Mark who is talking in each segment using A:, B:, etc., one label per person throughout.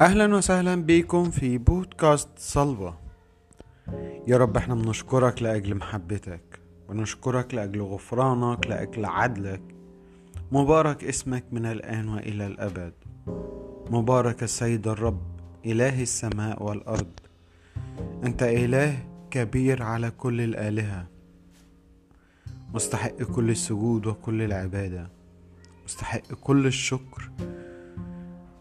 A: أهلا وسهلا بكم في بودكاست صلوة. يا رب إحنا بنشكرك لأجل محبتك ونشكرك لأجل غفرانك لأجل عدلك. مبارك اسمك من الآن وإلى الأبد. مبارك السيد الرب إله السماء والأرض. أنت إله كبير على كل الآلهة. مستحق كل السجود وكل العبادة. مستحق كل الشكر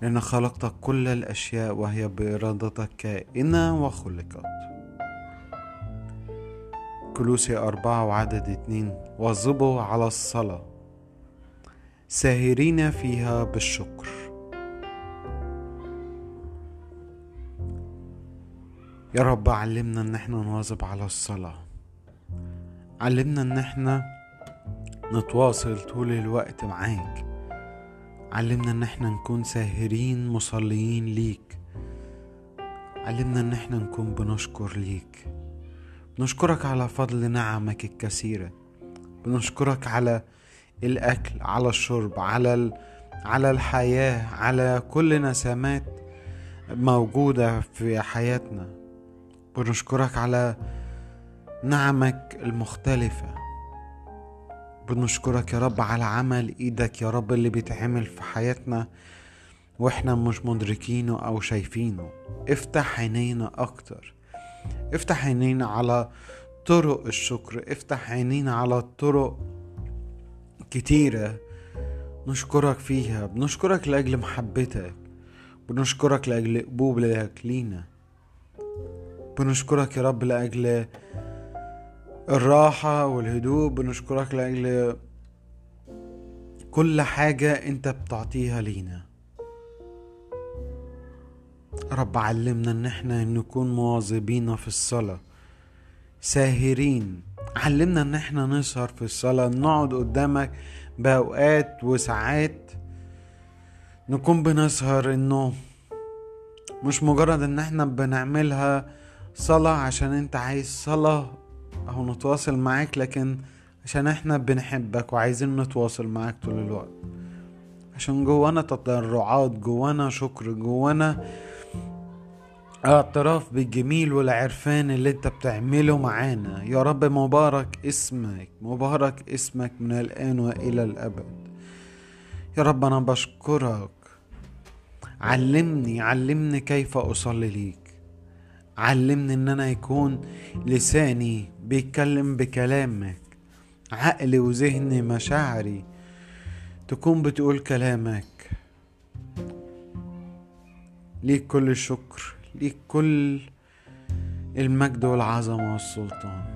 A: لأن خلقت كل الأشياء وهي بإرادتك كائنة وخلقت. كلوسي أربعة وعدد اتنين. واظبوا على الصلاة. ساهرين فيها بالشكر. يا رب علمنا إن إحنا نواظب على الصلاة. علمنا إن إحنا نتواصل طول الوقت معاك. علمنا إن إحنا نكون ساهرين مصليين ليك. علمنا إن إحنا نكون بنشكر ليك. بنشكرك على فضل نعمك الكثيرة. بنشكرك على الأكل على الشرب على ال... على الحياة على كل نسمات موجودة في حياتنا. بنشكرك على نعمك المختلفة. بنشكرك يا رب على عمل إيدك يا رب اللي بيتعمل في حياتنا وإحنا مش مدركينه أو شايفينه. افتح عينينا أكتر. افتح عينينا على طرق الشكر. افتح عينينا على طرق كتيرة نشكرك فيها. بنشكرك لأجل محبتك. بنشكرك لأجل قبولك لينا. بنشكرك يا رب لأجل الراحة والهدوء بنشكرك لأجل كل حاجة أنت بتعطيها لينا. رب علمنا إن إحنا نكون مواظبين في الصلاة ساهرين. علمنا إن إحنا نسهر في الصلاة نقعد قدامك بأوقات وساعات نكون بنسهر إنه مش مجرد إن إحنا بنعملها صلاة عشان أنت عايز صلاة أو نتواصل معاك لكن عشان إحنا بنحبك وعايزين نتواصل معاك طول الوقت. عشان جوانا تضرعات جوانا شكر جوانا اعتراف بالجميل والعرفان اللي انت بتعمله معانا. يا رب مبارك اسمك مبارك اسمك من الآن وإلى الأبد. يا رب أنا بشكرك. علمني علمني كيف أصلي ليك. علمني إن أنا يكون لساني بيتكلم بكلامك. عقلي وذهني مشاعري تكون بتقول كلامك. ليك كل الشكر ليك كل المجد والعظمة والسلطان.